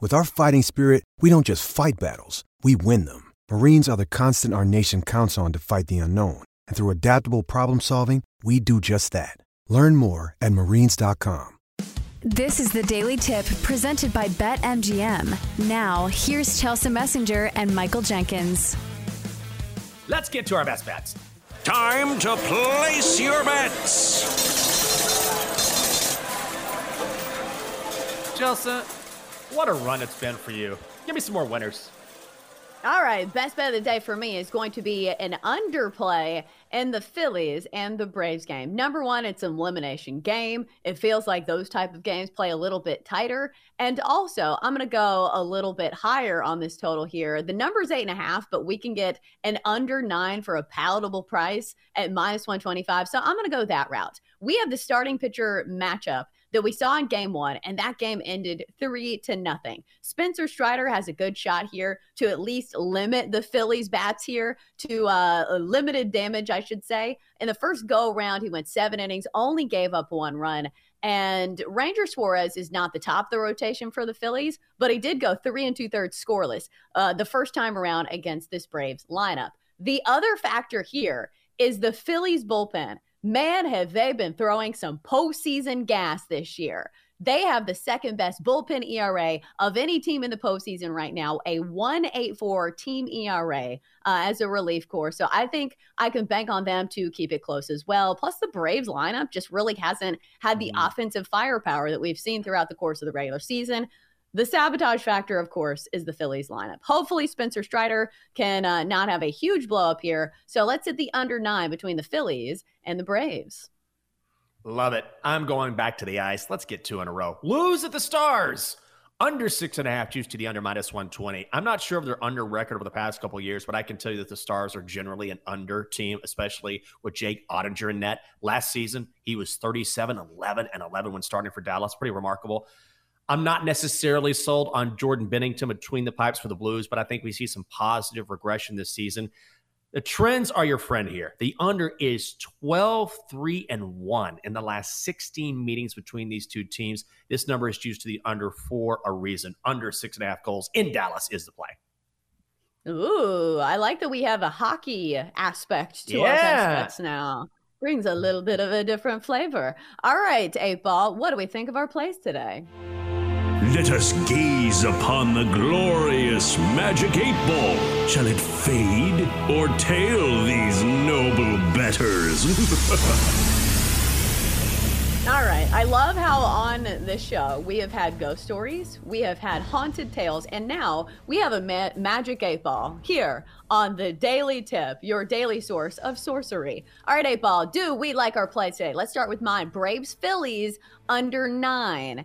With our fighting spirit, we don't just fight battles, we win them. Marines are the constant our nation counts on to fight the unknown. And through adaptable problem solving, we do just that. Learn more at marines.com. This is the Daily Tip presented by BetMGM. Now, here's Chelsa Messinger and Michael Jenkins. Let's get to our best bets. Time to place your bets. Chelsa, what a run it's been for you. Give me some more winners. All right, best bet of the day for me is going to be an underplay in the Phillies and the Braves game. Number one, it's an elimination game. It feels like those type of games play a little bit tighter. And also, I'm going to go a little bit higher on this total here. The number's eight and a half, but we can get an under nine for a palatable price at minus 125. So I'm going to go that route. We have the starting pitcher matchup that we saw in game one, and that game ended three to nothing. Spencer Strider has a good shot here to at least limit the Phillies' bats here to uh, limited damage, I should say. In the first go around, he went seven innings, only gave up one run. And Ranger Suarez is not the top of the rotation for the Phillies, but he did go three and two thirds scoreless uh, the first time around against this Braves lineup. The other factor here is the Phillies bullpen man, have they been throwing some postseason gas this year. They have the second best bullpen ERA of any team in the postseason right now, a 184 team ERA uh, as a relief corps. So I think I can bank on them to keep it close as well. Plus, the Braves lineup just really hasn't had the mm-hmm. offensive firepower that we've seen throughout the course of the regular season. The sabotage factor, of course, is the Phillies lineup. Hopefully, Spencer Strider can uh, not have a huge blow up here. So let's hit the under nine between the Phillies and the Braves. Love it. I'm going back to the ice. Let's get two in a row. Blues at the Stars. Under six and a half, juice to the under minus 120. I'm not sure if they're under record over the past couple years, but I can tell you that the Stars are generally an under team, especially with Jake Oettinger in net. Last season, he was 37, 11, and 11 when starting for Dallas. Pretty remarkable. I'm not necessarily sold on Jordan Binnington between the pipes for the Blues, but I think we see some positive regression this season. The trends are your friend here. The under is 12, 3, and 1 in the last 16 meetings between these two teams. This number is used to the under for a reason. Under six and a half goals in Dallas is the play. Ooh, I like that we have a hockey aspect to yeah. our bets now. Brings a little bit of a different flavor. All right, eight ball. What do we think of our plays today? Let us gaze upon the glorious magic eight ball. Shall it fade or tail these noble betters? All right. I love how on this show we have had ghost stories, we have had haunted tales, and now we have a ma- magic eight ball here on the Daily Tip, your daily source of sorcery. All right, eight ball, do we like our play today? Let's start with mine. Braves Phillies under nine.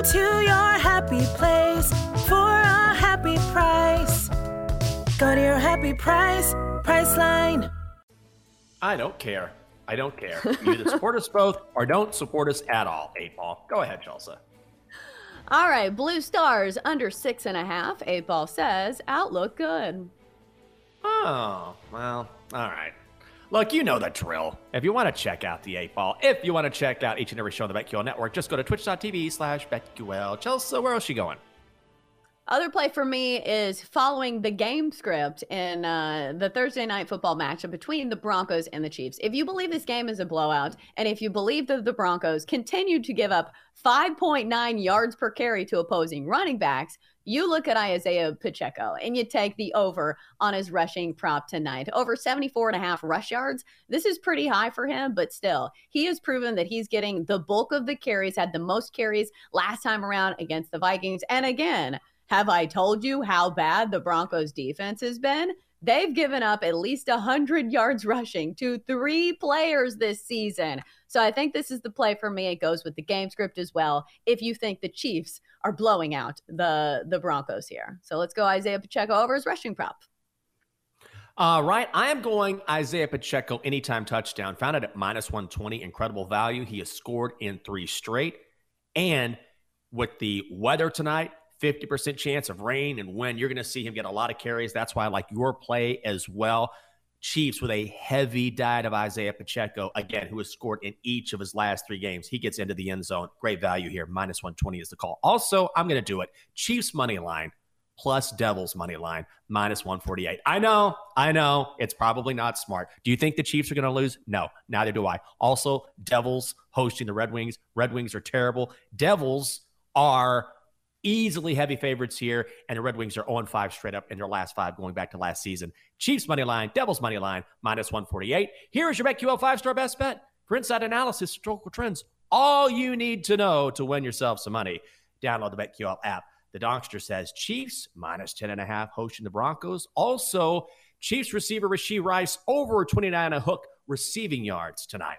Go to your happy place for a happy price. Go to your happy price, Priceline. I don't care. I don't care. You either support us both or don't support us at all, Eight Ball. Go ahead, Chelsa. All right, Blue Stars under six and a half. Eight Ball says, outlook good. Oh, well, all right. Look, you know the drill. If you want to check out the eight ball, if you want to check out each and every show on the BetQL network, just go to twitch.tv slash BetQL. Chelsa, where else you going? Other play for me is following the game script in uh, the Thursday night football matchup between the Broncos and the Chiefs. If you believe this game is a blowout, and if you believe that the Broncos continue to give up 5.9 yards per carry to opposing running backs, you look at Isaiah Pacheco and you take the over on his rushing prop tonight. Over 74 and a half rush yards. This is pretty high for him, but still, he has proven that he's getting the bulk of the carries, had the most carries last time around against the Vikings. And again, have I told you how bad the Broncos defense has been? They've given up at least 100 yards rushing to three players this season. So I think this is the play for me. It goes with the game script as well. If you think the Chiefs are blowing out the, the Broncos here. So let's go Isaiah Pacheco over his rushing prop. Uh, All right. I am going Isaiah Pacheco anytime touchdown. Found it at minus 120. Incredible value. He has scored in three straight. And with the weather tonight, 50% chance of rain and wind. You're going to see him get a lot of carries. That's why I like your play as well. Chiefs with a heavy diet of Isaiah Pacheco, again, who has scored in each of his last three games. He gets into the end zone. Great value here. Minus 120 is the call. Also, I'm going to do it. Chiefs money line plus Devils money line minus 148. I know, I know, it's probably not smart. Do you think the Chiefs are going to lose? No, neither do I. Also, Devils hosting the Red Wings. Red Wings are terrible. Devils are easily heavy favorites here, and the Red Wings are 0 5 straight up in their last five going back to last season. Chiefs money line, Devils money line, minus 148. Here is your BetQL five star best bet for inside analysis, historical trends, all you need to know to win yourself some money. Download the BetQL app. The Donkster says Chiefs minus 10 and a half hosting the Broncos. Also, Chiefs receiver Rashee Rice over 29 a hook receiving yards tonight.